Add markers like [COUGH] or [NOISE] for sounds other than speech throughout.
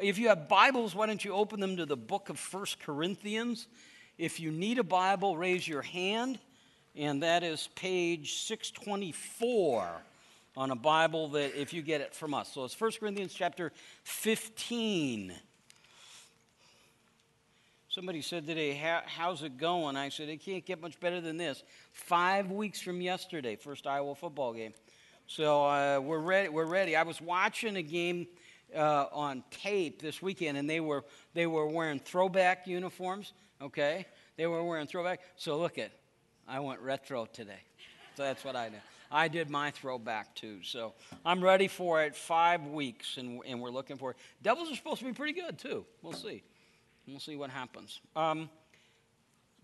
If you have Bibles, why don't you open them to the book of First Corinthians? If you need a Bible, raise your hand, and that is page 624 on a Bible that if you get it from us. So it's First Corinthians chapter 15. Somebody said today, How's it going? I said, It can't get much better than this. Five weeks from yesterday, first Iowa football game. So uh, we're ready. We're ready. I was watching a game uh, on tape this weekend, and they were they were wearing throwback uniforms. Okay, they were wearing throwback. So look at, I went retro today. So that's what I did. I did my throwback too. So I'm ready for it. Five weeks, and, and we're looking for it. Devils are supposed to be pretty good too. We'll see. We'll see what happens. Um,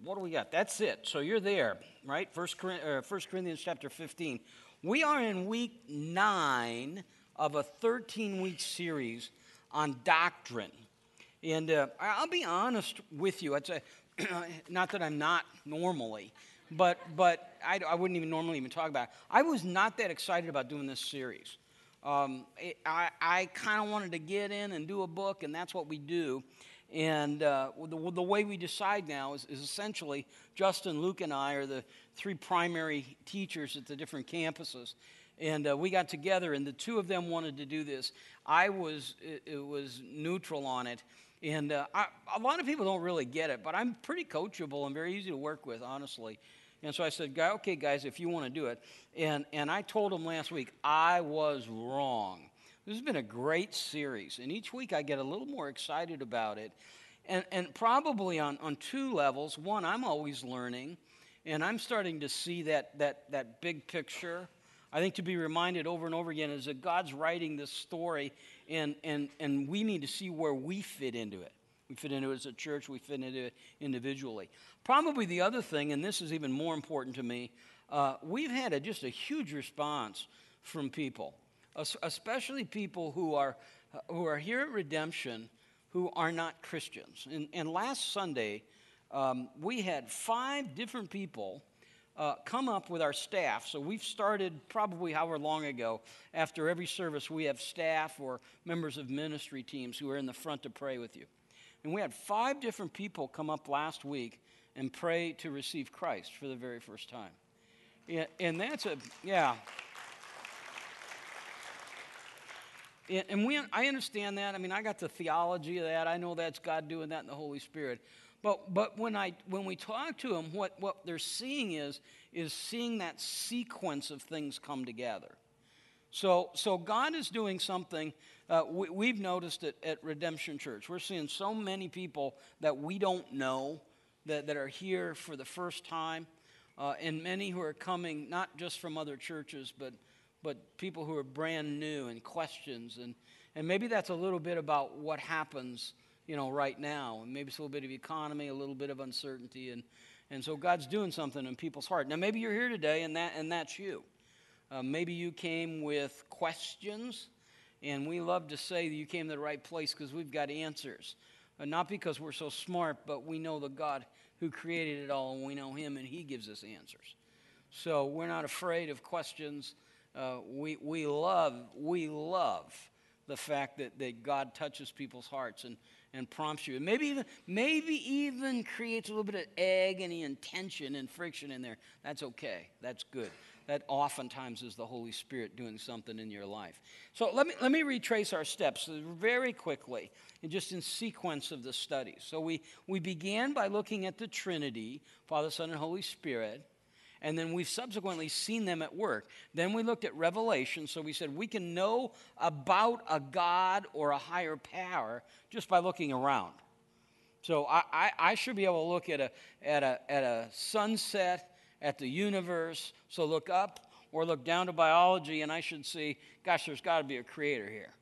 what do we got? That's it. So you're there, right? First, uh, First Corinthians chapter 15. We are in week nine of a 13 week series on doctrine. And uh, I'll be honest with you. It's [CLEARS THROAT] a, not that I'm not normally, but, but I, I, wouldn't even normally even talk about it. I was not that excited about doing this series. Um, it, I, I kind of wanted to get in and do a book, and that's what we do. And uh, the, the, way we decide now is, is, essentially Justin, Luke, and I are the three primary teachers at the different campuses. And uh, we got together, and the two of them wanted to do this. I was, it, it was neutral on it. And uh, I, a lot of people don't really get it, but I'm pretty coachable and very easy to work with, honestly. And so I said, okay, guys, if you want to do it. And, and I told them last week, I was wrong. This has been a great series, and each week I get a little more excited about it. And, and probably on, on two levels. One, I'm always learning, and I'm starting to see that, that, that big picture. I think to be reminded over and over again is that God's writing this story, and, and, and we need to see where we fit into it. We fit into it as a church, we fit into it individually. Probably the other thing, and this is even more important to me, uh, we've had a, just a huge response from people especially people who are, who are here at Redemption who are not Christians. And, and last Sunday, um, we had five different people uh, come up with our staff. So we've started probably however long ago. After every service, we have staff or members of ministry teams who are in the front to pray with you. And we had five different people come up last week and pray to receive Christ for the very first time. And, and that's a, yeah. And we, I understand that. I mean, I got the theology of that. I know that's God doing that in the Holy Spirit. But, but when, I, when we talk to them, what, what they're seeing is, is seeing that sequence of things come together. So, so God is doing something. Uh, we, have noticed it at Redemption Church. We're seeing so many people that we don't know that, that are here for the first time, uh, and many who are coming not just from other churches, but but people who are brand new and questions. And, and maybe that's a little bit about what happens, you know, right now. And maybe it's a little bit of economy, a little bit of uncertainty. And, and so God's doing something in people's heart. Now, maybe you're here today and, that, and that's you. Uh, maybe you came with questions, and we love to say that you came to the right place because we've got answers. Uh, not because we're so smart, but we know the God who created it all, and we know Him, and He gives us answers. So we're not afraid of questions. Uh, we, we love, we love the fact that, that God touches people's hearts and, and prompts you. And maybe even, maybe even creates a little bit of agony and tension and friction in there. That's okay. That's good. That oftentimes is the Holy Spirit doing something in your life. So let me, let me retrace our steps very quickly and just in sequence of the study. So we, we began by looking at the Trinity, Father, Son, and Holy Spirit and then we've subsequently seen them at work. Then we looked at Revelation, so we said we can know about a God or a higher power just by looking around. So I, I, I should be able to look at a, at, a, at a sunset, at the universe, so look up or look down to biology, and I should see, gosh, there's got to be a creator here.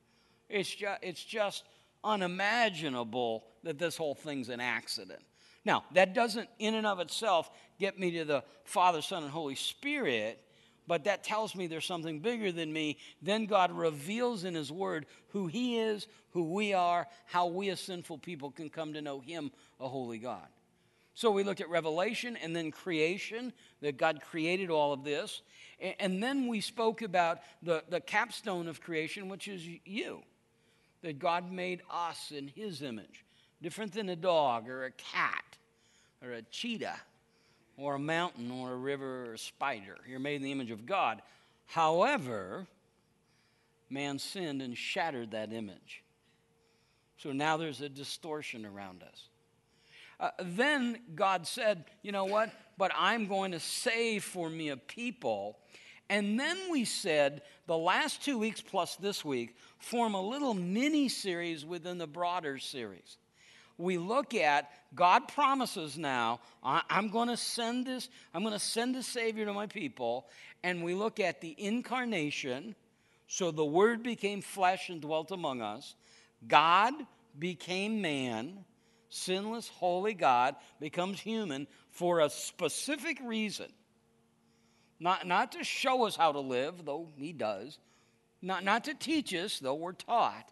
It's just, it's just unimaginable that this whole thing's an accident. Now, that doesn't in and of itself get me to the Father, Son, and Holy Spirit, but that tells me there's something bigger than me. Then God reveals in His Word who He is, who we are, how we as sinful people can come to know Him, a holy God. So we looked at Revelation and then creation, that God created all of this. And then we spoke about the, the capstone of creation, which is you. that God made us in His image, different than a dog or a cat or a cheetah or a mountain or a river or a spider. You're made in the image of God. However, man sinned and shattered that image. So now there's a distortion around us. Uh, then God said, You know what? But I'm going to save for me a people. And then we said the last two weeks plus this week form a little mini series within the broader series. We look at God promises now, I'm going to send this, I'm going to send the Savior to my people. And we look at the incarnation. So the Word became flesh and dwelt among us. God became man sinless, holy God becomes human for a specific reason. Not, not to show us how to live, though he does, not, not to teach us, though we're taught,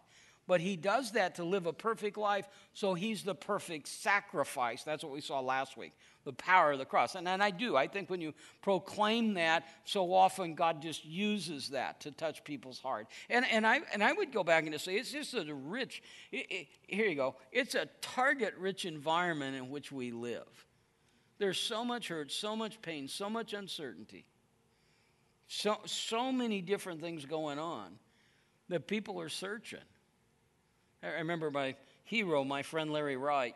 but he does that to live a perfect life, so he's the perfect sacrifice. That's what we saw last week the power of the cross. And, and I do. I think when you proclaim that, so often God just uses that to touch people's heart. And, and, I, and I would go back and say it's just a rich, it, it, here you go, it's a target rich environment in which we live. There's so much hurt, so much pain, so much uncertainty, so, so many different things going on that people are searching. I remember my hero, my friend Larry Wright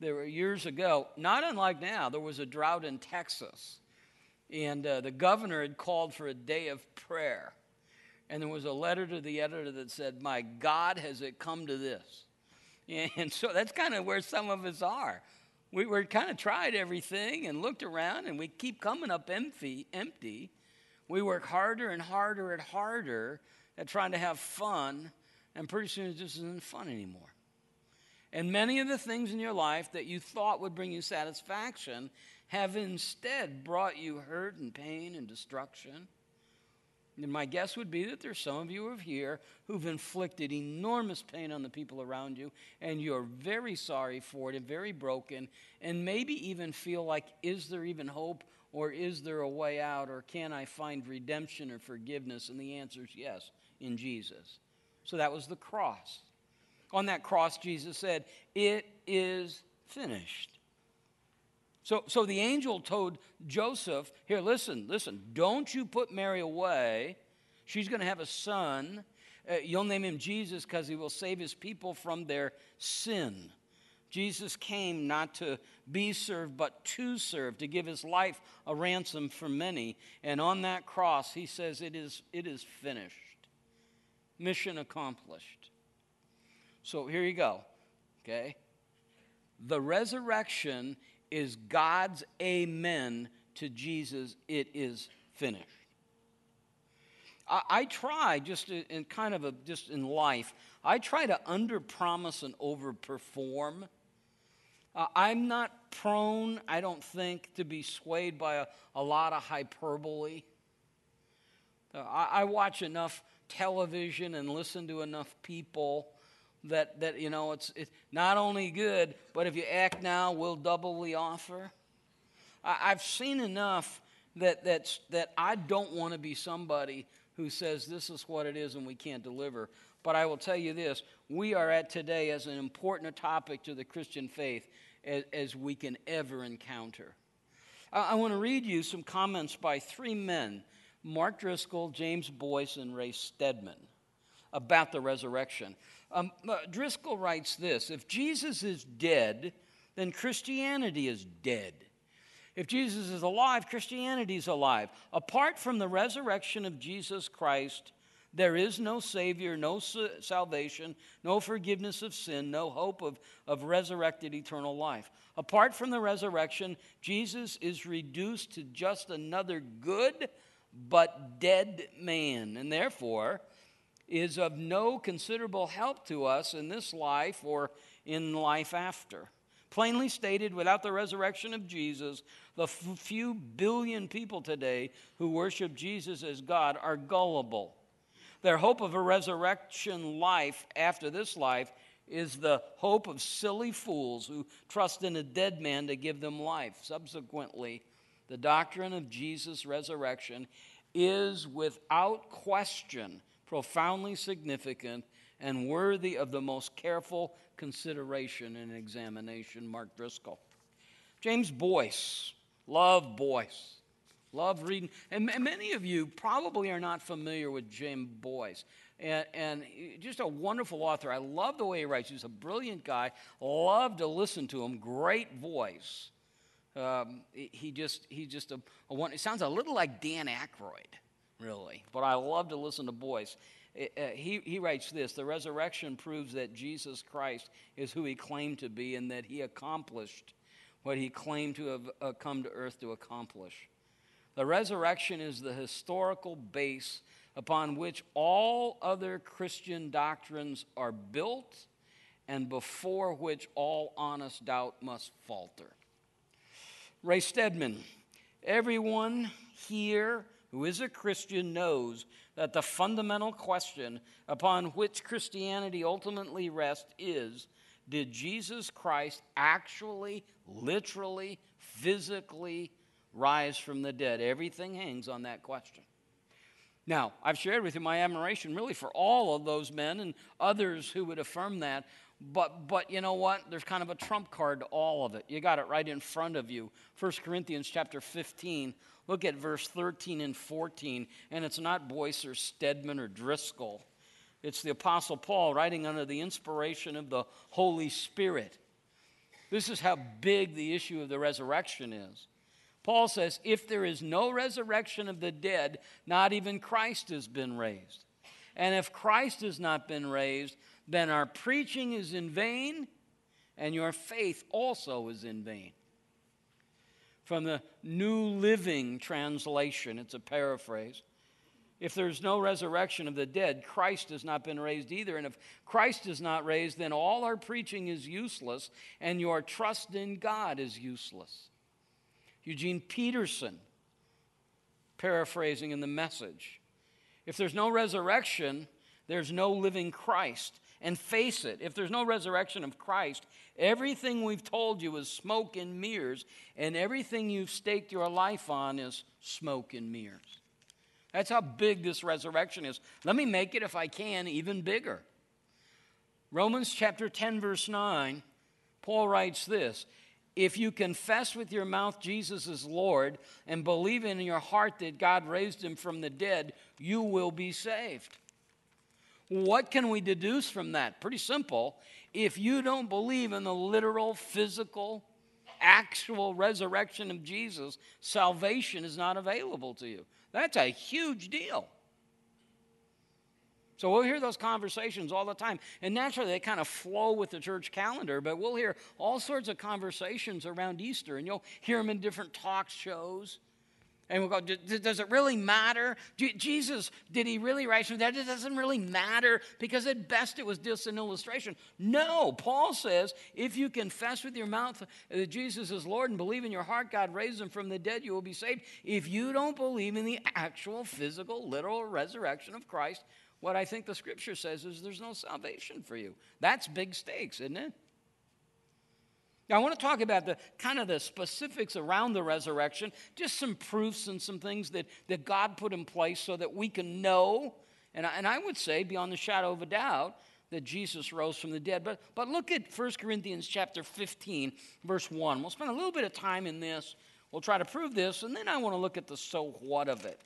there were years ago, not unlike now, there was a drought in Texas. And uh, the governor had called for a day of prayer. And there was a letter to the editor that said, My God, has it come to this? [LAUGHS] And so that's kind of where some of us are. We were kind of tried everything and looked around, and we keep coming up empty. empty. We work harder and harder and harder at trying to have fun, and pretty soon it just isn't fun anymore. And many of the things in your life that you thought would bring you satisfaction have instead brought you hurt and pain and destruction. And my guess would be that there's some of you here who've inflicted enormous pain on the people around you, and you're very sorry for it and very broken, and maybe even feel like, is there even hope, or is there a way out, or can I find redemption or forgiveness? And the answer is yes, in Jesus. So that was the cross. On that cross, Jesus said, It is finished. So, so the angel told Joseph, Here, listen, listen, don't you put Mary away. She's going to have a son. Uh, you'll name him Jesus because he will save his people from their sin. Jesus came not to be served, but to serve, to give his life a ransom for many. And on that cross, he says, It is, it is finished. Mission accomplished. So here you go, okay? The resurrection is God's amen to Jesus. It is finished. I, I try just in kind of a just in life. I try to underpromise and overperform. Uh, I'm not prone, I don't think, to be swayed by a, a lot of hyperbole. Uh, I, I watch enough television and listen to enough people that, that you know, it's, it's not only good, but if you act now, we'll double the offer. I, I've seen enough that, that's, that I don't want to be somebody who says this is what it is and we can't deliver. But I will tell you this we are at today as an important topic to the Christian faith as, as we can ever encounter. I want to read you some comments by three men Mark Driscoll, James Boice, and Ray Stedman about the resurrection. Um, uh, Driscoll writes this If Jesus is dead, then Christianity is dead. If Jesus is alive, Christianity is alive. Apart from the resurrection of Jesus Christ, there is no Savior, no salvation, no forgiveness of sin, no hope of, of resurrected eternal life. Apart from the resurrection, Jesus is reduced to just another good but dead man. And therefore, is of no considerable help to us in this life or in life after. Plainly stated, without the resurrection of Jesus, the f- few billion people today who worship Jesus as God are gullible. Their hope of a resurrection life after this life is the hope of silly fools who trust in a dead man to give them life. Subsequently, the doctrine of Jesus' resurrection is without question profoundly significant and worthy of the most careful consideration and examination. Mark Driscoll. James Boice, Love Boice, Love reading. And many of you probably are not familiar with James Boice. And, and, just a wonderful author. I love the way he writes. He's a brilliant guy. Love to listen to him. Great voice. Um, he just he just a, a one. It sounds a little like Dan Aykroyd, really. But I love to listen to Boice. Uh, he, he writes this The resurrection proves that Jesus Christ is who he claimed to be and that he accomplished what he claimed to have uh, come to earth to accomplish. The resurrection is the historical base upon which all other Christian doctrines are built and before which all honest doubt must falter. Ray Stedman, everyone here who is a Christian knows that the fundamental question upon which Christianity ultimately rests is did Jesus Christ actually, literally, physically rise from the dead? Everything hangs on that question. Now, I've shared with you my admiration really for all of those men and others who would affirm that. But, but you know what? There's kind of a trump card to all of it. You got it right in front of you. 1 Corinthians chapter 15. Look at verse 13 and 14. And it's not Boice or Stedman or Driscoll. It's the Apostle Paul writing under the inspiration of the Holy Spirit. This is how big the issue of the resurrection is. Paul says, if there is no resurrection of the dead, not even Christ has been raised. And if Christ has not been raised, then our preaching is in vain, and your faith also is in vain. From the New Living Translation, it's a paraphrase. If there's no resurrection of the dead, Christ has not been raised either. And if Christ is not raised, then all our preaching is useless, and your trust in God is useless. Eugene Peterson, paraphrasing in the message. If there's no resurrection, there's no living Christ. And face it, if there's no resurrection of Christ, everything we've told you is smoke and mirrors, and everything you've staked your life on is smoke and mirrors. That's how big this resurrection is. Let me make it, if I can, even bigger. Romans chapter 10, verse 9, Paul writes this if you confess with your mouth Jesus is Lord and believe in your heart that God raised him from the dead, you will be saved. What can we deduce from that? Pretty simple. If you don't believe in the literal, physical, actual resurrection of Jesus, salvation is not available to you. That's a huge deal. So we'll hear those conversations all the time. And naturally, they kind of flow with the church calendar, but we'll hear all sorts of conversations around Easter, and you'll hear them in different talk shows. And we'll go, does it really matter? Jesus, did he really rise from that? It doesn't really matter because at best it was just an illustration. No, Paul says if you confess with your mouth that Jesus is Lord and believe in your heart God raised him from the dead, you will be saved. If you don't believe in the actual, physical, literal resurrection of Christ, what I think the scripture says is there's no salvation for you. That's big stakes, isn't it? Now, I want to talk about the kind of the specifics around the resurrection, just some proofs and some things that, that God put in place so that we can know, and I, and I would say beyond the shadow of a doubt, that Jesus rose from the dead. But, but look at 1 Corinthians chapter 15, verse 1. We'll spend a little bit of time in this. We'll try to prove this, and then I want to look at the so what of it.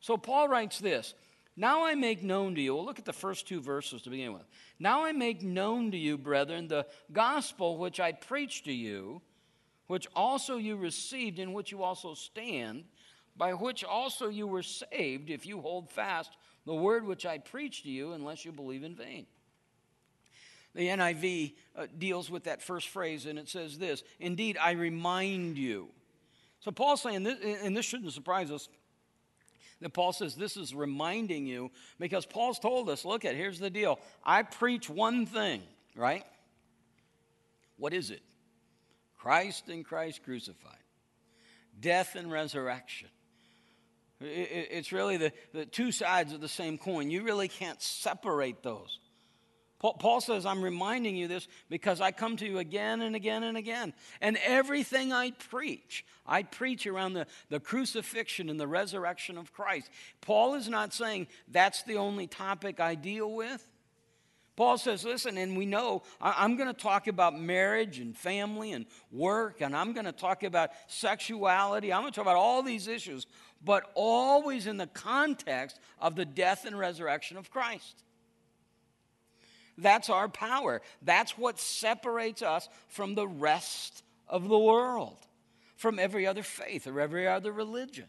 So Paul writes this now I make known to you, we'll look at the first two verses to begin with. Now I make known to you, brethren, the gospel which I preached to you, which also you received, in which you also stand, by which also you were saved, if you hold fast the word which I preached to you, unless you believe in vain. The NIV uh, deals with that first phrase, and it says this Indeed, I remind you. So Paul's saying, this, and this shouldn't surprise us Paul says this is reminding you because Paul's told us look at, here's the deal. I preach one thing, right? What is it? Christ and Christ crucified, death and resurrection. It's really the, the two sides of the same coin. You really can't separate those. Paul says, I'm reminding you this because I come to you again and again and again. And everything I preach, I preach around the, the crucifixion and the resurrection of Christ. Paul is not saying that's the only topic I deal with. Paul says, listen, and we know I, am going to talk about marriage and family and work, and I'm going to talk about sexuality. I'm going to talk about all these issues, but always in the context of the death and resurrection of Christ. That's our power. That's what separates us from the rest of the world, from every other faith or every other religion.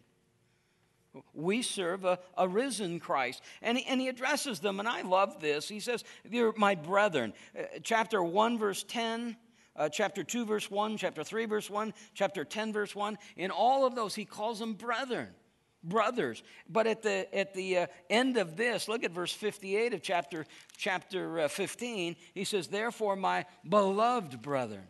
We serve a, a risen Christ. And he, and he addresses them, and I love this. He says, They're my brethren. Uh, chapter 1, verse 10. Uh, chapter 2, verse 1, chapter 3, verse 1, chapter 10, verse 1. In all of those, he calls them brethren, brothers. But at the, at the uh, end of this, look at verse 58 of chapter, chapter uh, 15. He says, Therefore, my beloved brethren.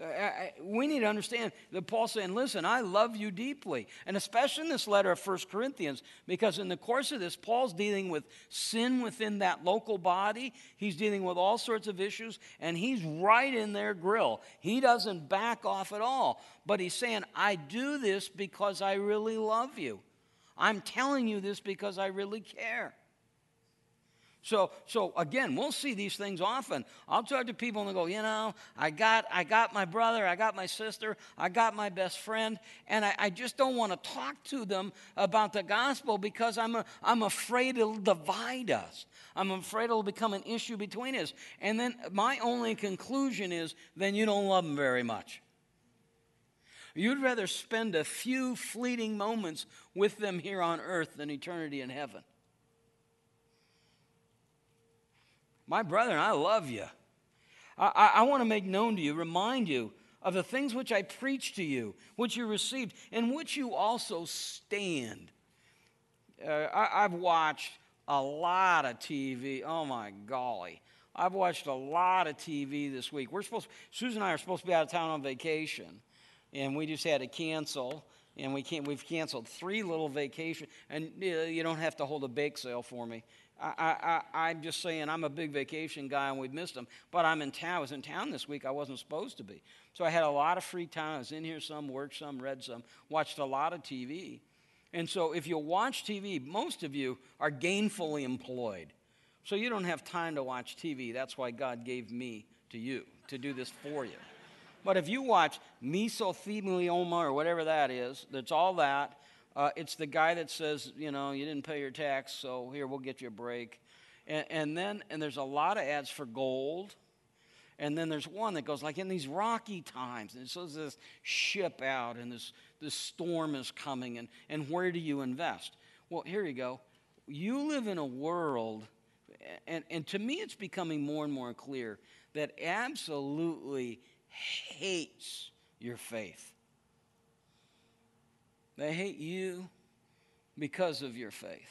Uh, we need to understand that Paul's saying, listen, I love you deeply. And especially in this letter of First Corinthians, because in the course of this, Paul's dealing with sin within that local body. He's dealing with all sorts of issues, and he's right in their grill. He doesn't back off at all. But he's saying, I do this because I really love you. I'm telling you this because I really care. So, so again, we'll see these things often. I'll talk to people and they go, you know, I got, I got my brother, I got my sister, I got my best friend, and I, I just don't want to talk to them about the gospel because I'm, a, I'm afraid it'll divide us. I'm afraid it'll become an issue between us. And then my only conclusion is, then you don't love them very much. You'd rather spend a few fleeting moments with them here on earth than eternity in heaven. My brethren, I love you. I, I, want to make known to you, remind you of the things which I preached to you, which you received, in which you also stand. Uh, I, have watched a lot of TV. Oh my golly. I've watched a lot of TV this week. We're supposed, Susan and I are supposed to be out of town on vacation, and we just had to cancel. And we can't, we've canceled three little vacations, and uh, you don't have to hold a bake sale for me. I, I, I'm just saying I'm a big vacation guy and we've missed them. But I'm in town. I was in town this week. I wasn't supposed to be. So I had a lot of free time. I was in here some, worked some, read some, watched a lot of TV. And so if you watch TV, most of you are gainfully employed. So you don't have time to watch TV. That's why God gave me to you to do this for you. But if you watch mesothelioma or whatever that is, that's all that, uh, it's the guy that says, you know, you didn't pay your tax, so here, we'll get you a break. And, and then, and there's a lot of ads for gold. And then there's one that goes like in these rocky times, and it says this ship out, and this, this storm is coming, and, and where do you invest? Well, here you go. You live in a world, and, and to me it's becoming more and more clear that absolutely hates your faith. They hate you because of your faith.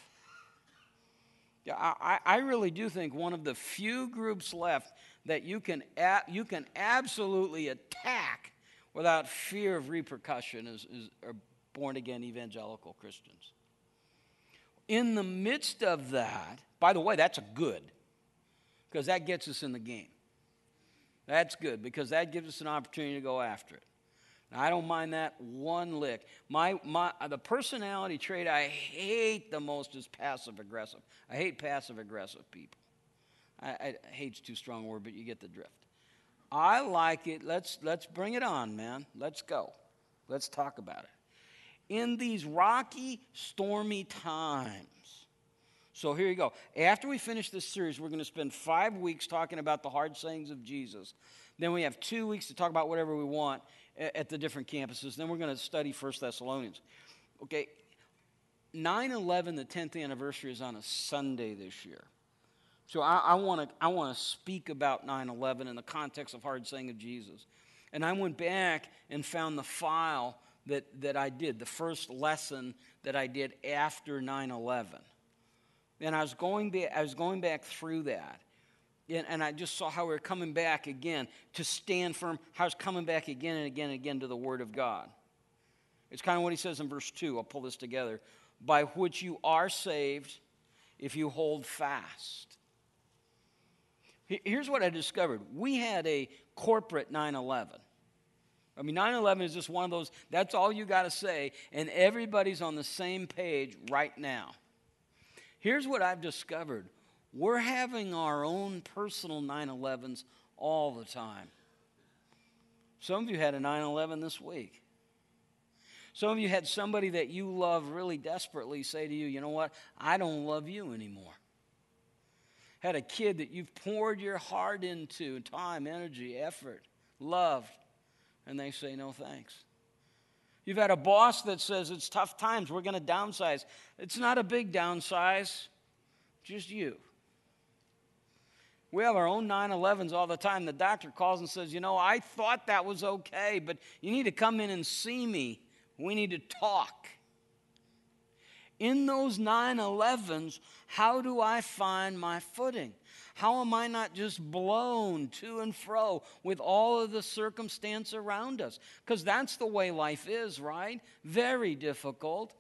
Yeah, I, I really do think one of the few groups left that you can, you can absolutely attack without fear of repercussion is, is are born again evangelical Christians. In the midst of that, by the way, that's a good, because that gets us in the game. That's good, because that gives us an opportunity to go after it. I don't mind that one lick. My, my, uh, the personality trait I hate the most is passive aggressive. I hate passive aggressive people. I, I hate's too strong a word, but you get the drift. I like it. Let's, let's bring it on, man. Let's go. Let's talk about it. In these rocky, stormy times, so here you go. After we finish this series, we're going to spend five weeks talking about the hard sayings of Jesus. Then we have two weeks to talk about whatever we want at the different campuses. Then we're going to study First Thessalonians. Okay, 9 11, the 10th anniversary, is on a Sunday this year. So I want to I want to speak about 9 11 in the context of hard saying of Jesus. And I went back and found the file that, that I did, the first lesson that I did after 9 11. And I was, going back, I was going back through that. And, and I just saw how we are coming back again to stand firm, how it's coming back again and again and again to the Word of God. It's kind of what he says in verse 2. I'll pull this together. By which you are saved if you hold fast. Here's what I discovered we had a corporate 9 11. I mean, 9 11 is just one of those, that's all you got to say, and everybody's on the same page right now. Here's what I've discovered we're having our own personal 9 11s all the time. Some of you had a 9 11 this week. Some of you had somebody that you love really desperately say to you, you know what? I don't love you anymore. Had a kid that you've poured your heart into time, energy, effort, love, and they say no thanks. You've had a boss that says it's tough times, we're going to downsize. It's not a big downsize, just you. We have our own 9 11s all the time. The doctor calls and says, You know, I thought that was okay, but you need to come in and see me. We need to talk. In those 9 11s, how do I find my footing? How am I not just blown to and fro with all of the circumstance around us? Because that's the way life is, right? Very difficult.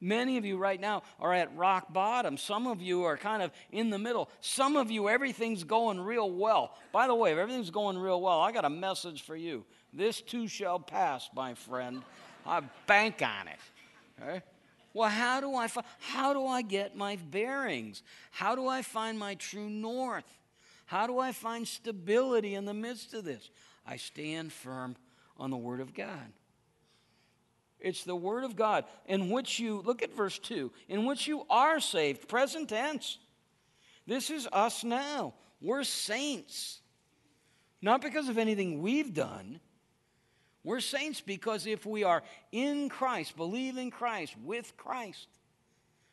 Many of you right now are at rock bottom. Some of you are kind of in the middle. Some of you, everything's going real well. By the way, if everything's going real well, I got a message for you. This too shall pass, my friend. I bank on it. Okay? Well, how do I how do I get my bearings? How do I find my true north? How do I find stability in the midst of this? I stand firm on the word of God. It's the word of God in which you look at verse 2, in which you are saved, present tense. This is us now. We're saints. Not because of anything we've done, we're saints because if we are in Christ, believe in Christ, with Christ.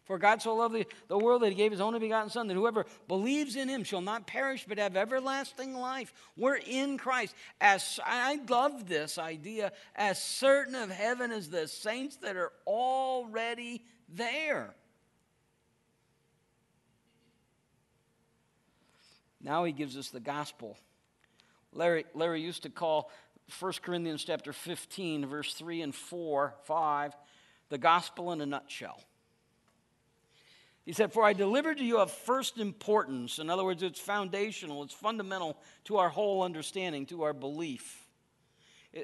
For God so loved the, the world that he gave his only begotten Son, that whoever believes in him shall not perish but have everlasting life. We're in Christ. As I love this idea, as certain of heaven as the saints that are already there. Now he gives us the gospel. Larry, Larry used to call 1 Corinthians chapter 15, verse 3 and 4, 5, the gospel in a nutshell. He said, For I delivered to you of first importance. In other words, it's foundational, it's fundamental to our whole understanding, to our belief.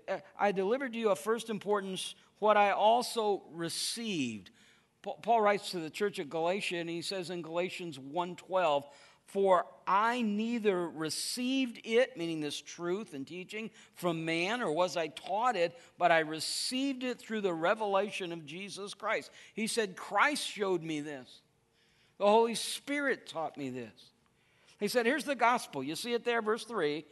Uh, I delivered to you of first importance what I also received. Paul writes to the church at Galatia, and he says in Galatians 1:12, for I neither received it, meaning this truth and teaching, from man, or was I taught it, but I received it through the revelation of Jesus Christ. He said, Christ showed me this. The Holy Spirit taught me this. He said, Here's the gospel. You see it there, verse 3.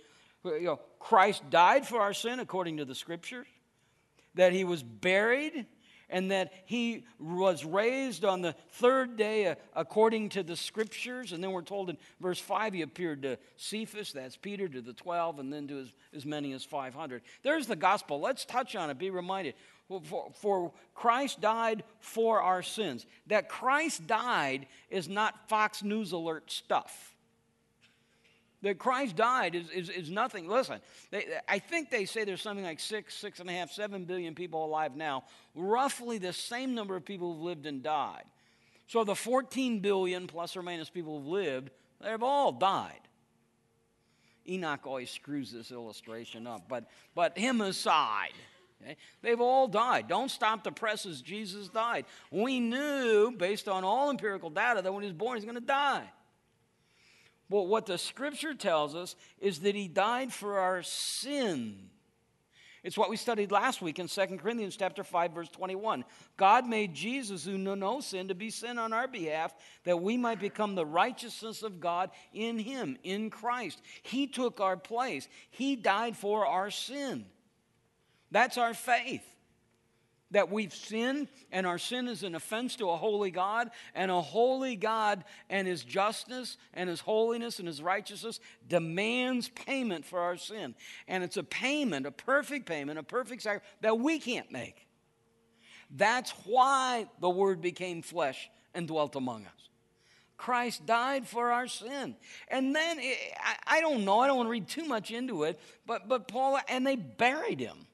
You know, Christ died for our sin according to the scriptures, that he was buried and that he was raised on the third day uh, according to the scriptures. And then we're told in verse 5 he appeared to Cephas, that's Peter, to the 12, and then to as, as many as 500. There's the gospel. Let's touch on it, be reminded. For, for Christ died for our sins. That Christ died is not Fox News Alert stuff. That Christ died is, is, is nothing. Listen, they, I think they say there's something like six, six and a half, seven billion people alive now. Roughly the same number of people who've lived and died. So the 14 billion plus or minus people who've lived, they've all died. Enoch always screws this illustration up, but, but him aside, okay, they've all died. Don't stop the presses. Jesus died. We knew, based on all empirical data, that when he was born, he's going to die. But what the scripture tells us is that he died for our sin. It's what we studied last week in 2 Corinthians chapter 5 verse 21. God made Jesus who knew no sin to be sin on our behalf that we might become the righteousness of God in him, in Christ. He took our place. He died for our sin. That's our faith that we've sinned and our sin is an offense to a holy God, and a holy God and his justice and his holiness and his righteousness demands payment for our sin. And it's a payment, a perfect payment, a perfect sacrifice that we can't make. That's why the Word became flesh and dwelt among us. Christ died for our sin. And then, I, don't know, I don't want to read too much into it, but, but Paul, and they buried him.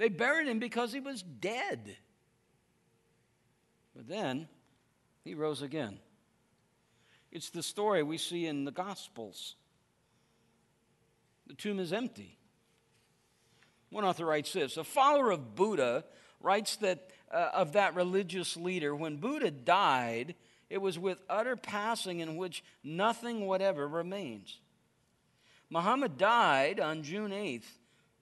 They buried him because he was dead. But then he rose again. It's the story we see in the Gospels. The tomb is empty. One author writes this A follower of Buddha writes that uh, of that religious leader, when Buddha died, it was with utter passing in which nothing whatever remains. Muhammad died on June 8th,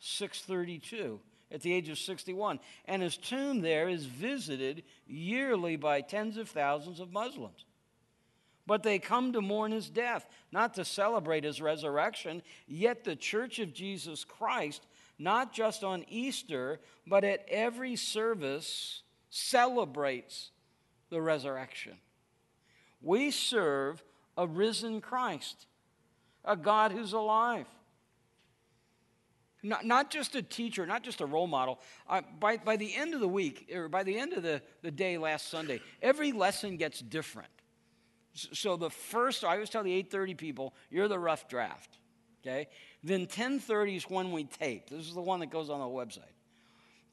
632, at the age of 61, and his tomb there is visited yearly by tens of thousands of Muslims. But they come to mourn his death, not to celebrate his resurrection. Yet the Church of Jesus Christ, not just on Easter, but at every service, celebrates the resurrection. We serve a risen Christ, a God who's alive. Not, not just a teacher, not just a role model. Uh, by, by the end of the week, or by the end of the, the day last Sunday, every lesson gets different. So the first, I always tell the 8.30 people, you're the rough draft, okay? Then 10.30 is when we tape. This is the one that goes on the website.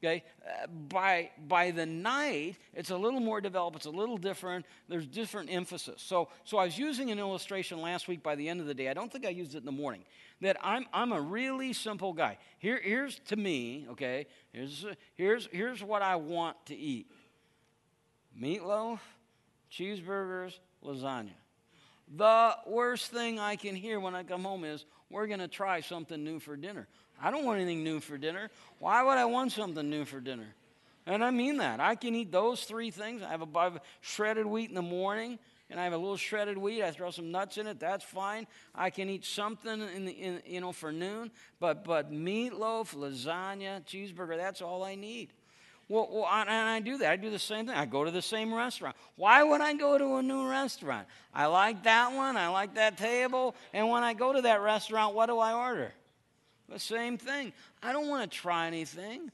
Okay, uh, by by the night, it's a little more developed. It's a little different. There's different emphasis. So so I was using an illustration last week. By the end of the day, I don't think I used it in the morning. That I'm I'm a really simple guy. Here here's to me. Okay, here's here's here's what I want to eat: meatloaf, cheeseburgers, lasagna. The worst thing I can hear when I come home is, we're going to try something new for dinner. I don't want anything new for dinner. Why would I want something new for dinner? And I mean that. I can eat those three things. I have a bite of shredded wheat in the morning, and I have a little shredded wheat. I throw some nuts in it. That's fine. I can eat something in the, in, you know for noon. But but meatloaf, lasagna, cheeseburger. That's all I need. Well, well, and I do that. I do the same thing. I go to the same restaurant. Why would I go to a new restaurant? I like that one. I like that table. And when I go to that restaurant, what do I order? The same thing. I don't want to try anything.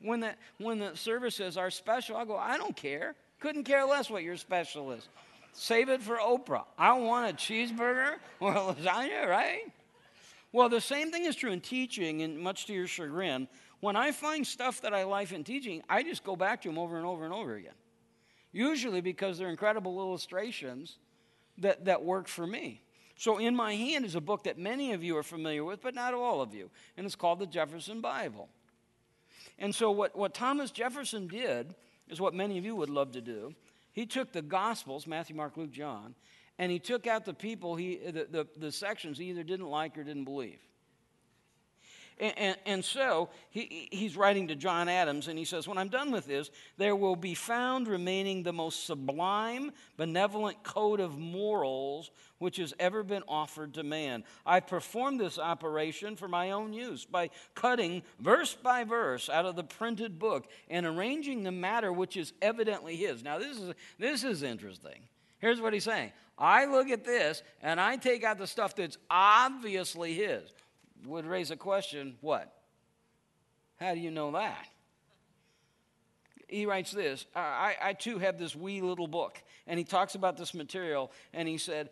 When the, when the service says our special, I go, I don't care. Couldn't care less what your special is. Save it for Oprah. I want a cheeseburger [LAUGHS] or a lasagna, right? Well, the same thing is true in teaching, and much to your chagrin. When I find stuff that I like in teaching, I just go back to them over and over and over again. Usually because they're incredible illustrations that, that work for me. So, in my hand is a book that many of you are familiar with, but not all of you, and it's called the Jefferson Bible. And so, what, what Thomas Jefferson did is what many of you would love to do. He took the Gospels, Matthew, Mark, Luke, John, and he took out the people, he, the, the, the sections he either didn't like or didn't believe. And, and, and, so he, he's writing to John Adams, and he says, When I'm done with this, there will be found remaining the most sublime, benevolent code of morals which has ever been offered to man. I performed this operation for my own use by cutting verse by verse out of the printed book and arranging the matter which is evidently his. Now, this is, this is interesting. Here's what he's saying I look at this and I take out the stuff that's obviously his would raise a question what? How do you know that? He writes this I, I too have this wee little book, and he talks about this material, and he said,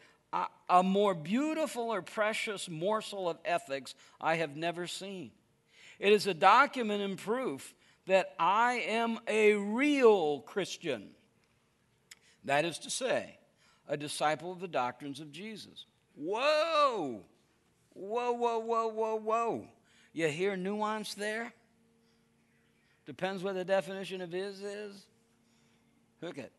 A more beautiful or precious morsel of ethics I have never seen. It is a document and proof that I am a real Christian. That is to say, a disciple of the doctrines of Jesus. Whoa! Whoa, whoa, whoa, whoa, whoa. You hear nuance there? Depends what the definition of is is. Look at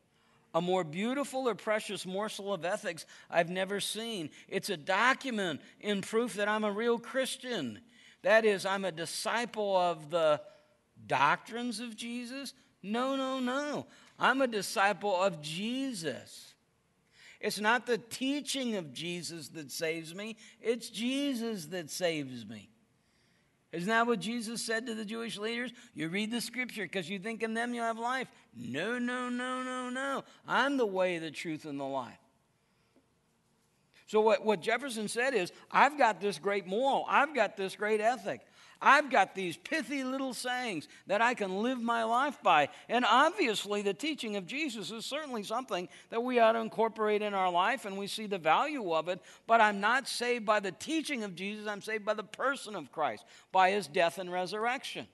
a more beautiful or precious morsel of ethics I've never seen. It's a document in proof that I'm a real Christian. That is, I'm a disciple of the doctrines of Jesus. No, no, no. I'm a disciple of Jesus. It's not the teaching of Jesus that saves me, it's Jesus that saves me. Isn't that what Jesus said to the Jewish leaders? You read the scripture because you think in them you have life. No, no, no, no, no. I'm the way, the truth, and the life. So, what, what Jefferson said is, I've got this great moral, I've got this great ethic. I've got these pithy little sayings that I can live my life by. And obviously, the teaching of Jesus is certainly something that we ought to incorporate in our life, and we see the value of it. But I'm not saved by the teaching of Jesus, I'm saved by the person of Christ, by his death and resurrection.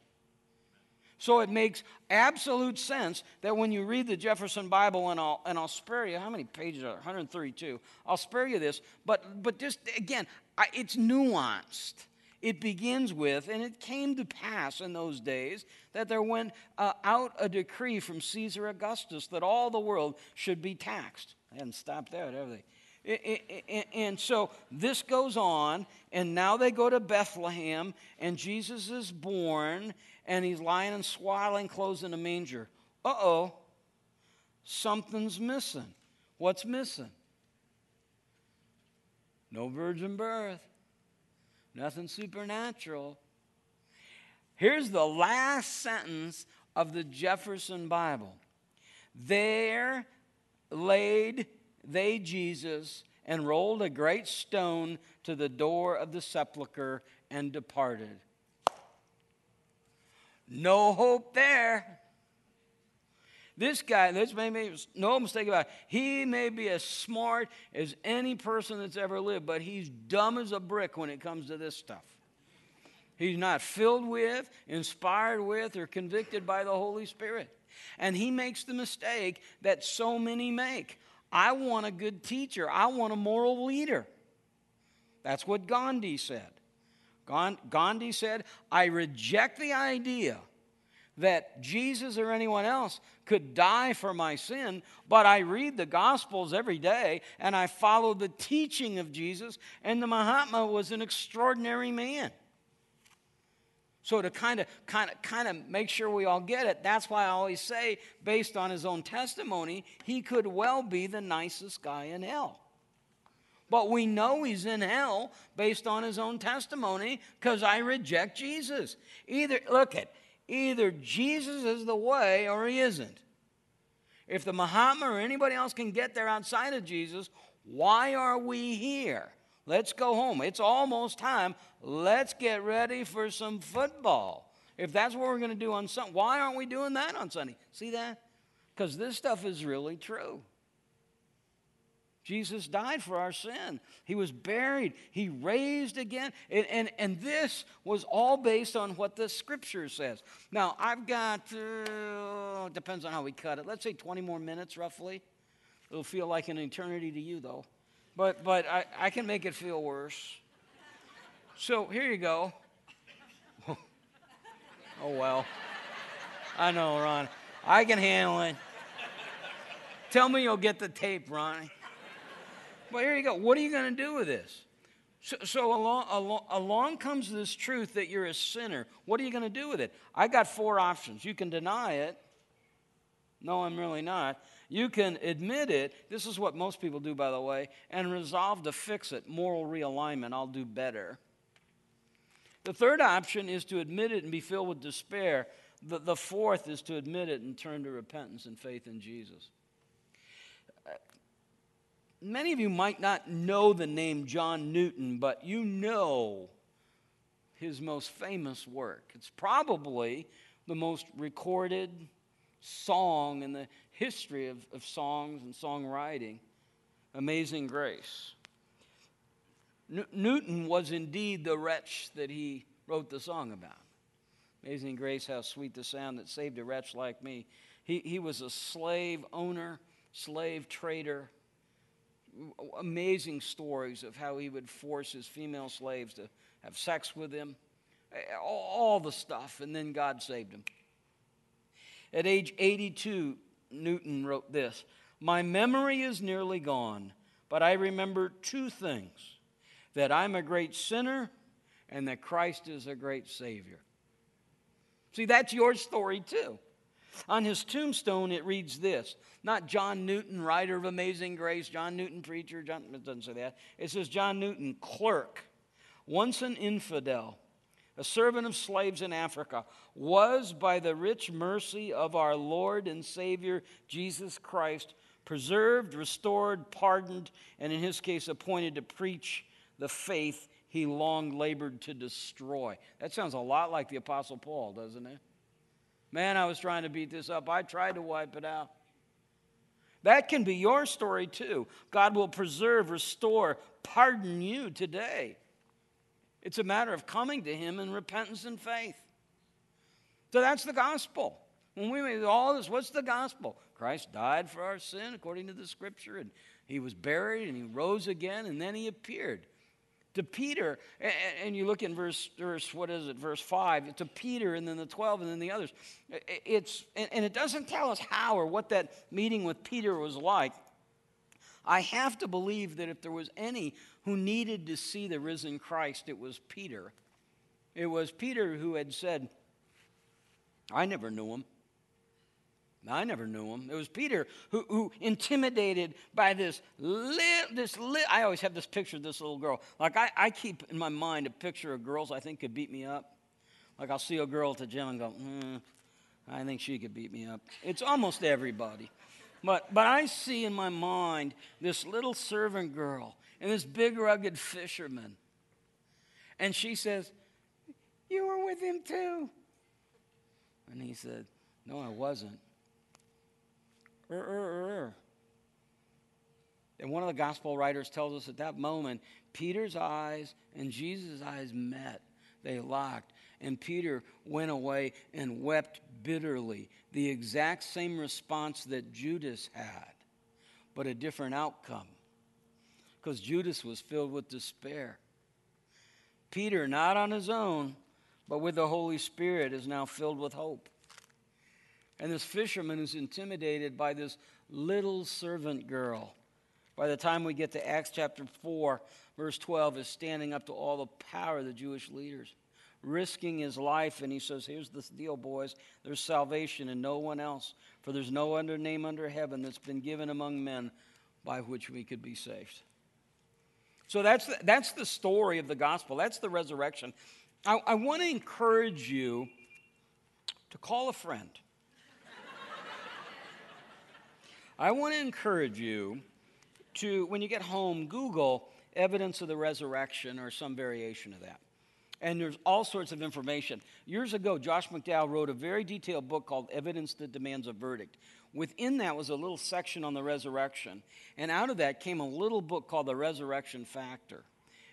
So it makes absolute sense that when you read the Jefferson Bible, and I'll, and I'll spare you, how many pages are 132? I'll spare you this, but, but just again, I, it's nuanced. It begins with, and it came to pass in those days that there went uh, out a decree from Caesar Augustus that all the world should be taxed. They hadn't stopped there, have they? And so this goes on, and now they go to Bethlehem, and Jesus is born, and he's lying in swaddling clothes in a manger. Uh oh, something's missing. What's missing? No virgin birth, nothing supernatural. Here's the last sentence of the Jefferson Bible. There laid they Jesus and rolled a great stone to the door of the sepulchre and departed. No hope there. This guy, this may be no mistake about it, he may be as smart as any person that's ever lived, but he's dumb as a brick when it comes to this stuff. He's not filled with, inspired with, or convicted by the Holy Spirit. And he makes the mistake that so many make. I want a good teacher. I want a moral leader. That's what Gandhi said. Gandhi said, I reject the idea that Jesus or anyone else could die for my sin, but I read the Gospels every day and I follow the teaching of Jesus, and the Mahatma was an extraordinary man. So to kind of kind of kind of make sure we all get it, that's why I always say based on his own testimony, he could well be the nicest guy in hell. But we know he's in hell based on his own testimony cuz I reject Jesus. Either look at either Jesus is the way or he isn't. If the Mahatma or anybody else can get there outside of Jesus, why are we here? Let's go home. It's almost time. Let's get ready for some football. If that's what we're going to do on Sunday, why aren't we doing that on Sunday? See that? Because this stuff is really true. Jesus died for our sin. He was buried. He raised again. And, and, and this was all based on what the scripture says. Now, I've got, uh, depends on how we cut it, let's say 20 more minutes roughly. It'll feel like an eternity to you, though but, but I, I can make it feel worse. So here you go. [LAUGHS] oh, well. I know, Ron. I can handle it. Tell me you'll get the tape, Ronnie. But here you go. What are you going to do with this? So, so along, along, along, comes this truth that you're a sinner. What are you going to do with it? I got four options. You can deny it. No, I'm really not. You can admit it. This is what most people do, by the way, and resolve to fix it. Moral realignment. I'll do better. The third option is to admit it and be filled with despair. The, the fourth is to admit it and turn to repentance and faith in Jesus. Many of you might not know the name John Newton, but you know his most famous work. It's probably the most recorded song in the history of, of songs and songwriting Amazing Grace. Newton was indeed the wretch that he wrote the song about. Amazing Grace, how sweet the sound that saved a wretch like me. He, he was a slave owner, slave trader. Amazing stories of how he would force his female slaves to have sex with him. All, the stuff, and then God saved him. At age 82, Newton wrote this My memory is nearly gone, but I remember two things that I'm a great sinner and that Christ is a great Savior. See, that's your story too. On his tombstone, it reads this not John Newton, writer of Amazing Grace, John Newton, preacher, John, it doesn't say that. It says John Newton, clerk, once an infidel a servant of slaves in Africa, was by the rich mercy of our Lord and Savior Jesus Christ preserved, restored, pardoned, and in his case appointed to preach the faith he long labored to destroy. That sounds a lot like the Apostle Paul, doesn't it? Man, I was trying to beat this up. I tried to wipe it out. That can be your story too. God will preserve, restore, pardon you today. It's a matter of coming to Him in repentance and faith. So that's the gospel. When we make all this, what's the gospel? Christ died for our sin according to the scripture, and He was buried, and He rose again, and then He appeared. To Peter, and you look in verse, verse, what is it, verse 5, to Peter and then the 12 and then the others. It's, and it doesn't tell us how or what that meeting with Peter was like. I have to believe that if there was any who needed to see the risen Christ, it was Peter. It was Peter who had said, I never knew him. I never knew him. It was Peter who, who intimidated by this little, this li- I always have this picture of this little girl. Like I, I keep in my mind a picture of girls I think could beat me up. Like I'll see a girl at the gym and go, mm, I think she could beat me up. It's almost everybody. But, but I see in my mind this little servant girl and this big rugged fisherman. And she says, You were with him too. And he said, No, I wasn't. And one of the gospel writers tells us at that moment, Peter's eyes and Jesus' eyes met. They locked. And Peter went away and wept bitterly. The exact same response that Judas had, but a different outcome. Because Judas was filled with despair. Peter, not on his own, but with the Holy Spirit, is now filled with hope. And this fisherman is intimidated by this little servant girl. By the time we get to Acts chapter 4, verse 12, is standing up to all the power of the Jewish leaders, risking his life. And he says, Here's the deal, boys. There's salvation in no one else, for there's no other name under heaven that's been given among men by which we could be saved. So that's the, that's the story of the gospel. That's the resurrection. I, I want to encourage you to call a friend I want to encourage you to, when you get home, Google evidence of the resurrection or some variation of that. And there's all sorts of information. Years ago, Josh McDowell wrote a very detailed book called Evidence That Demands a Verdict. Within that was a little section on the resurrection. And out of that came a little book called The Resurrection Factor.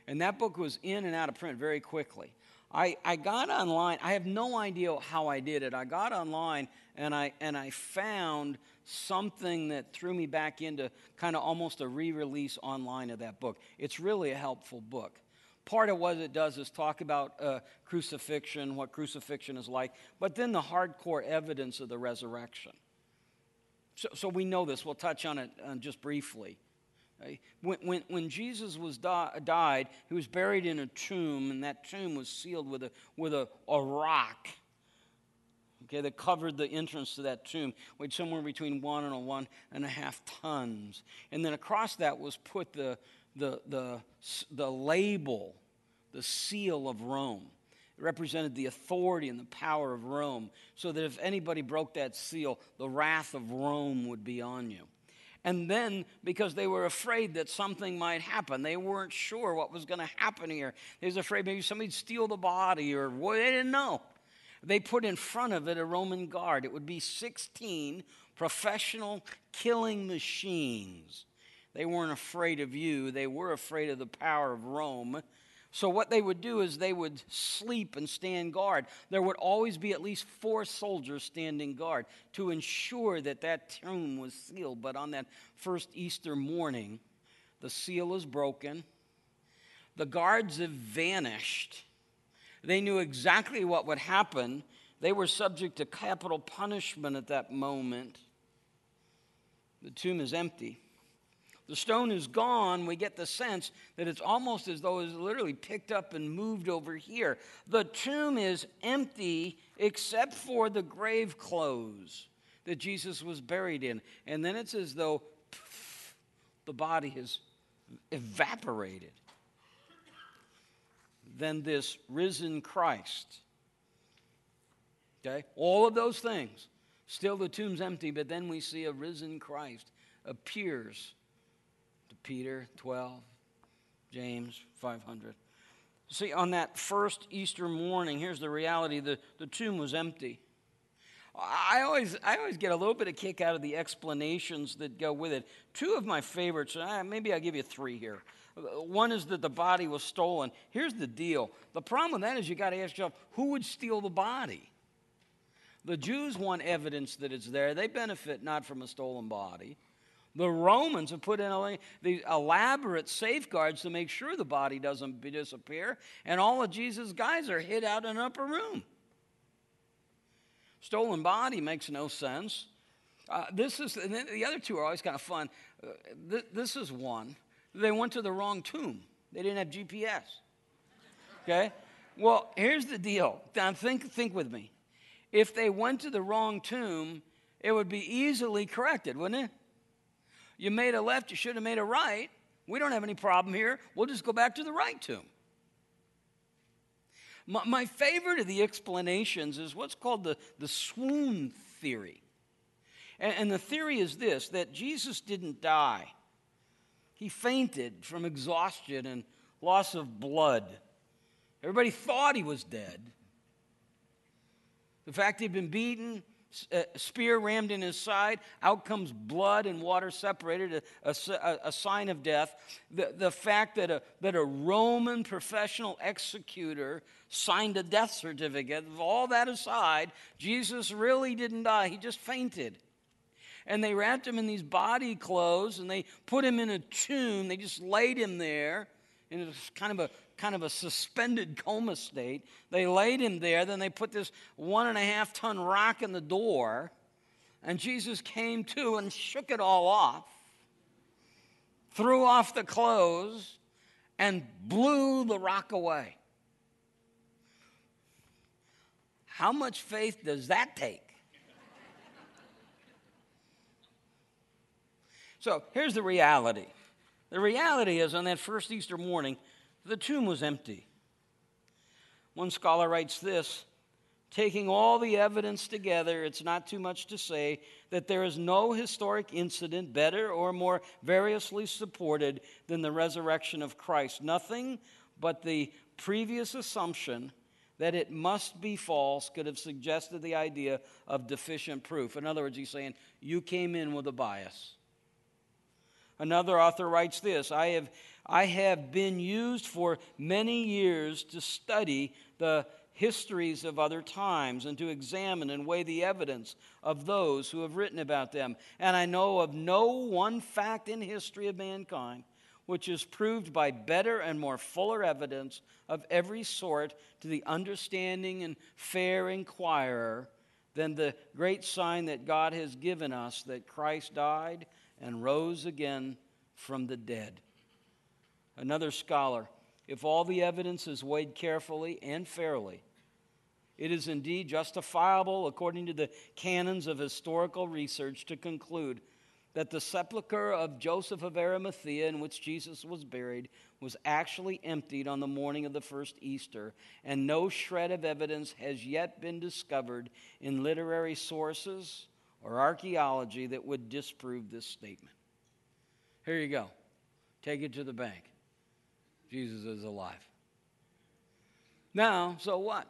And that book was in and out of print very quickly. I, I got online, I have no idea how I did it. I got online and I, and I found something that threw me back into kind of almost a re release online of that book. It's really a helpful book. Part of what it does is talk about uh, crucifixion, what crucifixion is like, but then the hardcore evidence of the resurrection. So, so we know this. We'll touch on it uh, just briefly. When, when, when, Jesus was di- died, he was buried in a tomb, and that tomb was sealed with a, with a, a rock okay, that covered the entrance to that tomb, weighed somewhere between one and a one and a half tons. And then across that was put the, the, the, the label, the seal of Rome. It represented the authority and the power of Rome, so that if anybody broke that seal, the wrath of Rome would be on you. And then, because they were afraid that something might happen, they weren't sure what was going to happen here. They was afraid maybe somebody'd steal the body or well, they didn't know they put in front of it a Roman guard. It would be 16 professional killing machines. They weren't afraid of you, they were afraid of the power of Rome. So, what they would do is they would sleep and stand guard. There would always be at least four soldiers standing guard to ensure that that tomb was sealed. But on that first Easter morning, the seal is broken, the guards have vanished, they knew exactly what would happen. They were subject to capital punishment at that moment. The tomb is empty. The stone is gone. We get the sense that it's almost as though it was literally picked up and moved over here. The tomb is empty except for the grave clothes that Jesus was buried in. And then it's as though pff, the body has evaporated Then this risen Christ. Okay? All of those things. Still the tomb's empty, but then we see a risen Christ appears Peter 12, James 500. See, on that first Easter morning, here's the reality the, the tomb was empty. I always, I always get a little bit of kick out of the explanations that go with it. Two of my favorites, maybe I'll give you three here. One is that the body was stolen. Here's the deal the problem with that is you got to ask yourself who would steal the body? The Jews want evidence that it's there. They benefit not from a stolen body. The Romans have put in these elaborate safeguards to make sure the body doesn't disappear, and all of Jesus' guys are hid out in an upper room. Stolen body makes no sense. Uh, this is the other two are always kind of fun. Uh, th- this is one. They went to the wrong tomb. They didn't have GPS. Okay. Well, here's the deal. Now think think with me. If they went to the wrong tomb, it would be easily corrected, wouldn't it? You made a left, you should have made a right. We don't have any problem here. We'll just go back to the right tomb. My, my favorite of the explanations is what's called the, the swoon theory. And, and the theory is this that Jesus didn't die, he fainted from exhaustion and loss of blood. Everybody thought he was dead. The fact he'd been beaten, Uh, spear rammed in his side, out comes blood and water separated, a, a, a, sign of death. The, the fact that a, that a Roman professional executor signed a death certificate, all that aside, Jesus really didn't die, he just fainted. And they wrapped him in these body clothes and they put him in a tomb. They just laid him there in kind of a kind of a suspended coma state. They laid him there, then they put this one and a half ton rock in the door, and Jesus came to and shook it all off, threw off the clothes, and blew the rock away. How much faith does that take? so here's the reality. The reality is, on that first Easter morning, the tomb was empty. One scholar writes this Taking all the evidence together, it's not too much to say that there is no historic incident better or more variously supported than the resurrection of Christ. Nothing but the previous assumption that it must be false could have suggested the idea of deficient proof. In other words, he's saying, You came in with a bias. Another author writes this I have I have been used for many years to study the histories of other times and to examine and weigh the evidence of those who have written about them. And I know of no one fact in history of mankind which is proved by better and more fuller evidence of every sort to the understanding and fair inquirer than the great sign that God has given us that Christ died and rose again from the dead. Another scholar, if all the evidence is weighed carefully and fairly, it is indeed justifiable, according to the canons of historical research, to conclude that the sepulchre of Joseph of Arimathea, in which Jesus was buried, was actually emptied on the morning of the first Easter, and no shred of evidence has yet been discovered in literary sources or archaeology that would disprove this statement. Here you go. Take it to the bank. Jesus is alive. Now, so what?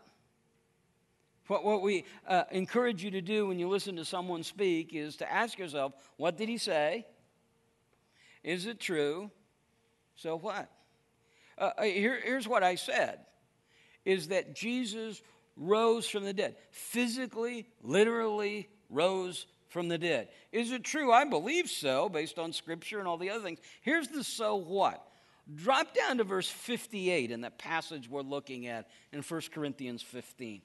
What, what we uh, encourage you to do when you listen to someone speak is to ask yourself, what did he say? Is it true? So what? Uh, uh here, here's what I said is that Jesus rose from the dead. Physically, literally rose from the dead. Is it true? I believe so, based on scripture and all the other things. Here's the so what. Drop down to verse 58 in that passage we're looking at in 1 Corinthians 15.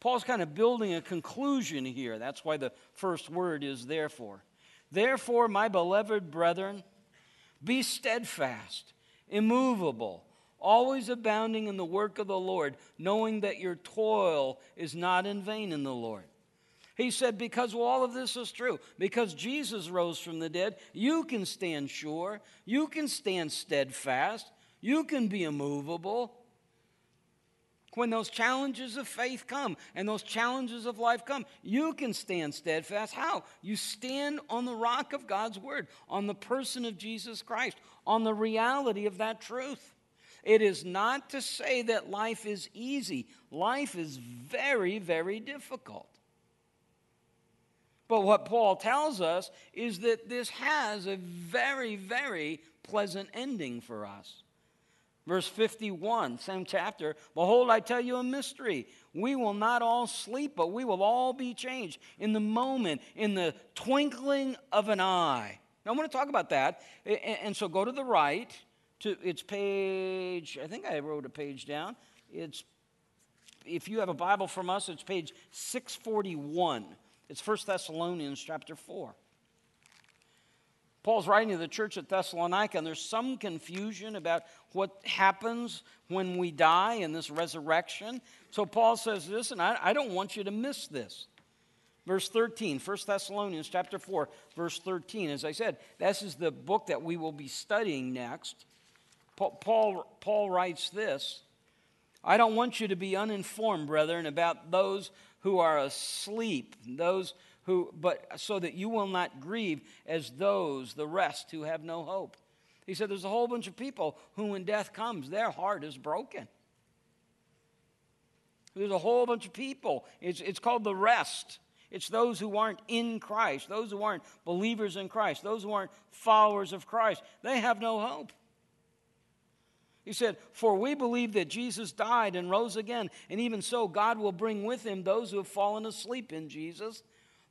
Paul's kind of building a conclusion here. That's why the first word is therefore. Therefore, my beloved brethren, be steadfast, immovable, always abounding in the work of the Lord, knowing that your toil is not in vain in the Lord. He said, Because all of this is true, because Jesus rose from the dead, you can stand sure, you can stand steadfast, you can be immovable. When those challenges of faith come and those challenges of life come, you can stand steadfast. How? You stand on the rock of God's word, on the person of Jesus Christ, on the reality of that truth. It is not to say that life is easy, life is very, very difficult. But what Paul tells us is that this has a very, very pleasant ending for us. Verse 51, same chapter. Behold, I tell you a mystery. We will not all sleep, but we will all be changed in the moment, in the twinkling of an eye. Now, I want to talk about that. And so go to the right. To, it's page, I think I wrote a page down. It's, if you have a Bible from us, it's page 641. It's 1 Thessalonians chapter 4. Paul's writing to the church at Thessalonica, and there's some confusion about what happens when we die in this resurrection. So Paul says, Listen, I, I don't want you to miss this. Verse 13, 1 Thessalonians chapter 4, verse 13. As I said, this is the book that we will be studying next. Paul, Paul, writes this I don't want you to be uninformed, brethren, about those who are asleep, those who, but so that you will not grieve as those, the rest, who have no hope. He said, There's a whole bunch of people who, when death comes, their heart is broken. There's a whole bunch of people. It's, it's called the rest. It's those who aren't in Christ, those who aren't believers in Christ, those who aren't followers of Christ. They have no hope. He said, For we believe that Jesus died and rose again, and even so, God will bring with him those who have fallen asleep in Jesus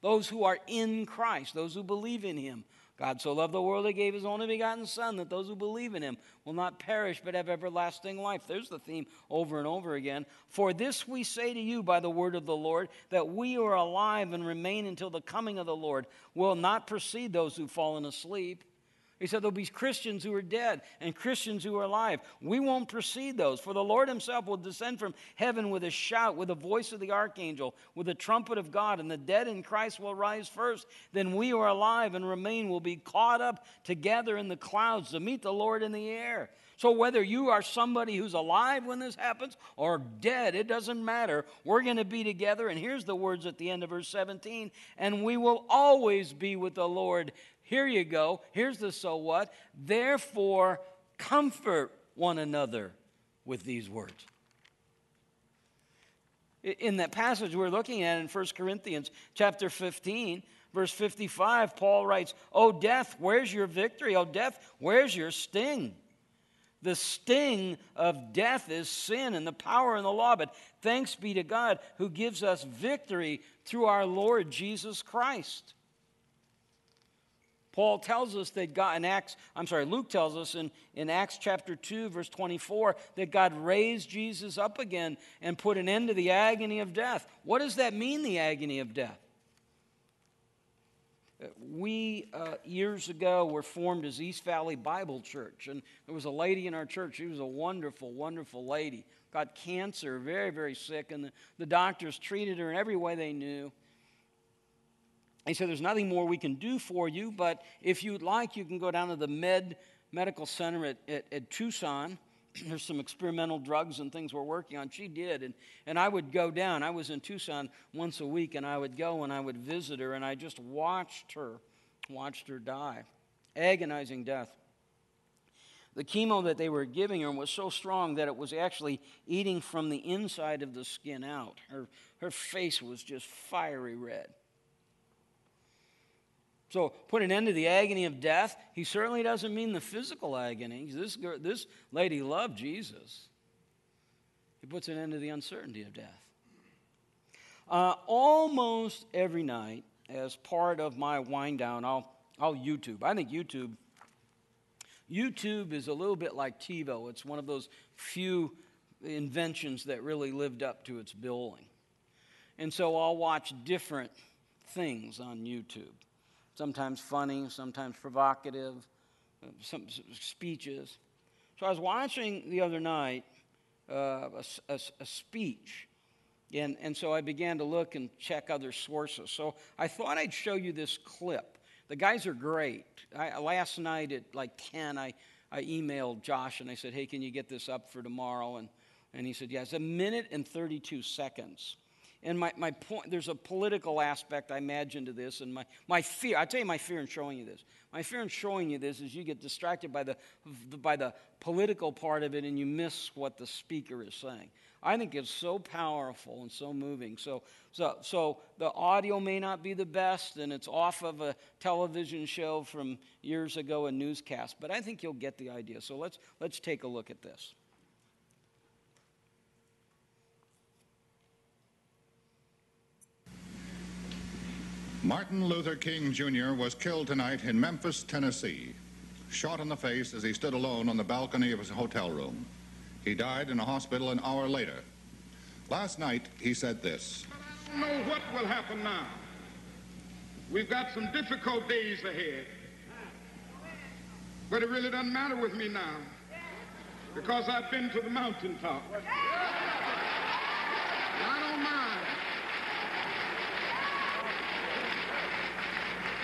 those who are in Christ, those who believe in him. God so loved the world he gave his only begotten Son that those who believe in him will not perish but have everlasting life. There's the theme over and over again. For this we say to you by the word of the Lord, that we who are alive and remain until the coming of the Lord will not precede those who've fallen asleep. He said there'll be Christians who are dead and Christians who are alive. We won't precede those, for the Lord himself will descend from heaven with a shout, with the voice of the archangel, with the trumpet of God, and the dead in Christ will rise first. Then we who are alive and remain will be caught up together in the clouds to meet the Lord in the air. So, whether you are somebody who's alive when this happens or dead, it doesn't matter. We're going to be together. And here's the words at the end of verse 17 and we will always be with the Lord. Here you go. Here's the so what. Therefore, comfort one another with these words. In that passage we're looking at in 1 Corinthians chapter 15, verse 55, Paul writes, Oh, death, where's your victory? Oh, death, where's your sting? The sting of death is sin and the power and the law, but thanks be to God who gives us victory through our Lord Jesus Christ. Paul tells us that God in Acts, I'm sorry, Luke tells us in, in Acts chapter 2, verse 24, that God raised Jesus up again and put an end to the agony of death. What does that mean, the agony of death? We, uh, years ago, were formed as East Valley Bible Church, and there was a lady in our church. She was a wonderful, wonderful lady. Got cancer, very, very sick, and the, the doctors treated her in every way they knew. He said, There's nothing more we can do for you, but if you'd like, you can go down to the Med Medical Center at, at, at Tucson. [CLEARS THROAT] There's some experimental drugs and things we're working on. She did. And, and I would go down. I was in Tucson once a week, and I would go and I would visit her, and I just watched her, watched her die. Agonizing death. The chemo that they were giving her was so strong that it was actually eating from the inside of the skin out. Her, her face was just fiery red. So, put an end to the agony of death. He certainly doesn't mean the physical agony. This, girl, this lady loved Jesus. He puts an end to the uncertainty of death. Uh, almost every night, as part of my wind down, I'll, I'll YouTube. I think YouTube, YouTube is a little bit like TiVo. It's one of those few inventions that really lived up to its billing. And so I'll watch different things on YouTube sometimes funny, sometimes provocative, some speeches. So I was watching the other night uh, a, a, a, speech, and, and so I began to look and check other sources. So I thought I'd show you this clip. The guys are great. I, last night at like 10, I, I emailed Josh and I said, hey, can you get this up for tomorrow? And, and he said, yeah, it's a minute and 32 seconds. And my, my point, there's a political aspect, I imagine, to this. And my, my fear, i tell you my fear in showing you this. My fear in showing you this is you get distracted by the, by the political part of it and you miss what the speaker is saying. I think it's so powerful and so moving. So, so, so the audio may not be the best, and it's off of a television show from years ago, a newscast, but I think you'll get the idea. So let's, let's take a look at this. Martin Luther King Jr. was killed tonight in Memphis, Tennessee, shot in the face as he stood alone on the balcony of his hotel room. He died in a hospital an hour later. Last night, he said this. I don't know what will happen now. We've got some difficult days ahead. But it really doesn't matter with me now because I've been to the mountaintop. I don't mind.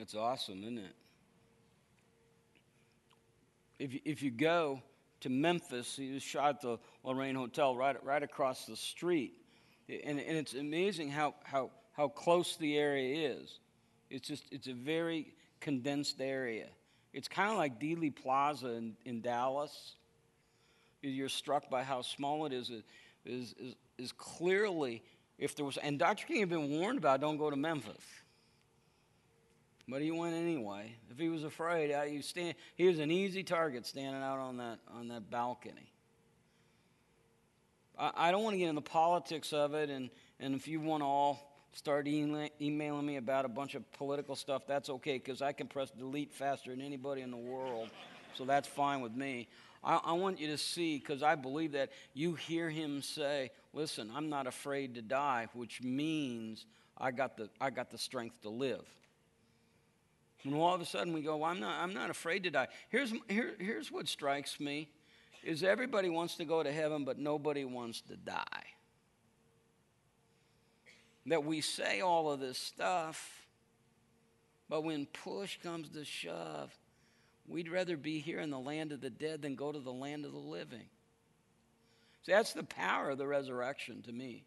It's awesome, isn't it? If you, if you go to Memphis, he was shot at the Lorraine Hotel right, right across the street. And, and it's amazing how, how, how close the area is. It's just, it's a very condensed area. It's kind of like Dealey Plaza in, in Dallas. You're struck by how small it is. It is, is, is clearly, if there was, and Dr. King had been warned about don't go to Memphis. But he went anyway. If he was afraid, he, stand, he was an easy target standing out on that, on that balcony. I, I don't want to get into the politics of it, and, and if you want to all start e- emailing me about a bunch of political stuff, that's okay because I can press delete faster than anybody in the world. So that's fine with me. I, I want you to see, because I believe that you hear him say, Listen, I'm not afraid to die, which means I got the, I got the strength to live. And all of a sudden we go, well, I'm, not, I'm not afraid to die. Here's, here, here's what strikes me is everybody wants to go to heaven, but nobody wants to die that we say all of this stuff, but when push comes to shove, we'd rather be here in the land of the dead than go to the land of the living. See, that's the power of the resurrection to me.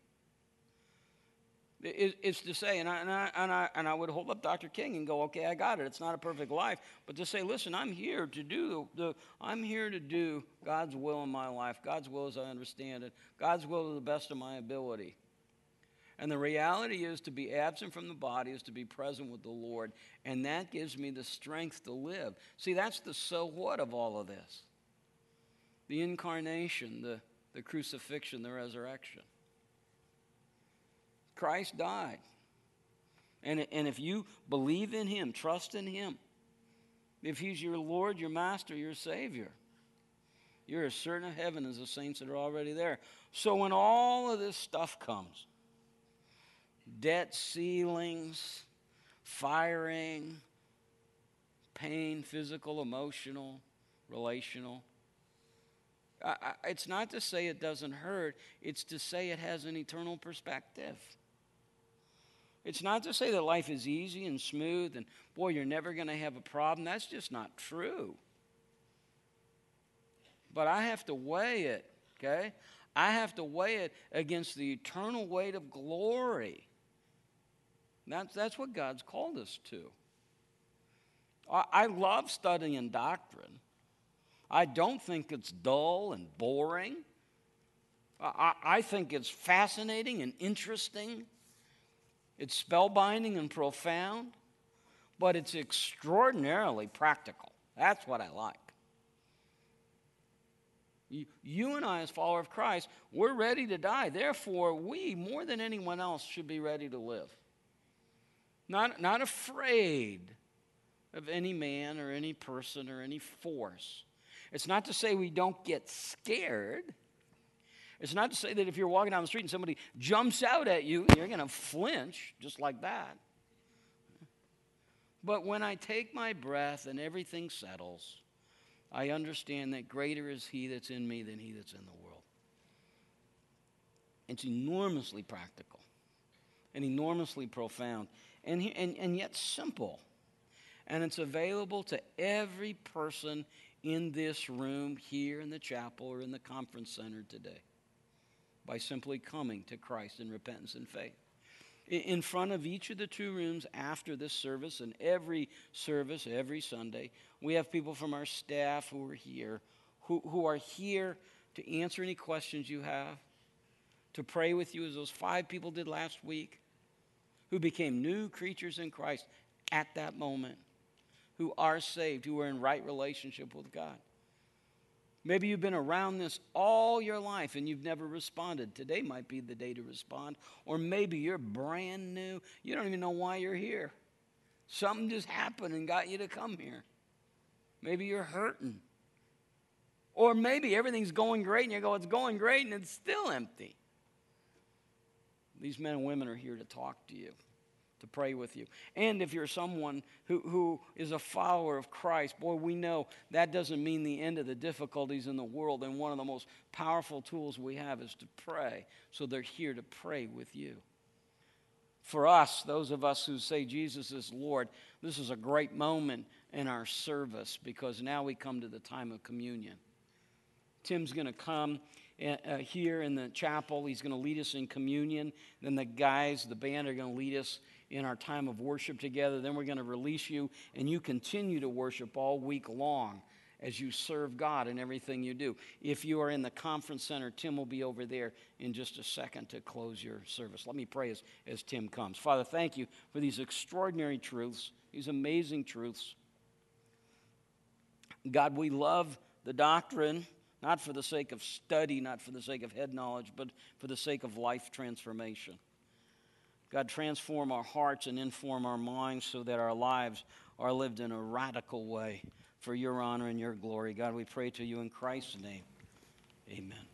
It's to say, and I, and, I, and, I, and I would hold up Dr. King and go, okay, I got it. It's not a perfect life. But to say, listen, I'm here to do the, I'm here to do God's will in my life. God's will as I understand it. God's will to the best of my ability. And the reality is to be absent from the body is to be present with the Lord. And that gives me the strength to live. See, that's the so what of all of this the incarnation, the, the crucifixion, the resurrection. Christ died. And, and if you believe in Him, trust in Him, if He's your Lord, your Master, your Savior, you're as certain of heaven as the saints that are already there. So when all of this stuff comes, debt ceilings, firing, pain, physical, emotional, relational. I, it's not to say it doesn't hurt, it's to say it has an eternal perspective. It's not to say that life is easy and smooth and, boy, you're never going to have a problem. That's just not true. But I have to weigh it, okay? I have to weigh it against the eternal weight of glory that's, that's what God's called us to. I, I love studying doctrine. I don't think it's dull and boring. I, I think it's fascinating and interesting. It's spellbinding and profound, but it's extraordinarily practical. That's what I like. You, and I, as followers of Christ, we're ready to die. Therefore, we, more than anyone else, should be ready to live. Not, not afraid of any man or any person or any force. It's not to say we don't get scared. It's not to say that if you're walking down the street and somebody jumps out at you, you're going to flinch just like that. But when I take my breath and everything settles, I understand that greater is He that's in me than He that's in the world. It's enormously practical and enormously profound and, and, and yet simple. And it's available to every person in this room, here in the chapel, or in the conference center today by simply coming to Christ in repentance and faith. In front of each of the two rooms after this service and every service, every Sunday, we have people from our staff who are here, who, who are here to answer any questions you have, to pray with you, as those five people did last week, who became new creatures in Christ at that moment, who are saved, who are in right relationship with God. Maybe you've been around this all your life and you've never responded. Today might be the day to respond. Or maybe you're brand new. You don't even know why you're here. Something just happened and got you to come here. Maybe you're hurting. Or maybe everything's going great and you go, it's going great and it's still empty. These men and women are here to talk to you to pray with you. And if you're someone who, who is a follower of Christ, boy, we know that doesn't mean the end of the difficulties in the world. And one of the most powerful tools we have is to pray. So they're here to pray with you. For us, those of us who say Jesus is Lord, this is a great moment in our service because now we come to the time of communion. Tim's going to come uh, here in the chapel. He's going to lead us in communion. Then the guys, the band, are going to lead us in our time of worship together. Then we're going to release you, and you continue to worship all week long as you serve God in everything you do. If you are in the conference center, Tim will be over there in just a second to close your service. Let me pray as, as Tim comes. Father, thank you for these extraordinary truths, these amazing truths. God, we love the doctrine, not for the sake of study, not for the sake of head knowledge, but for the sake of life transformation. God, transform our hearts and inform our minds so that our lives are lived in a radical way for your honor and your glory. God, we pray to you in Christ's name. Amen.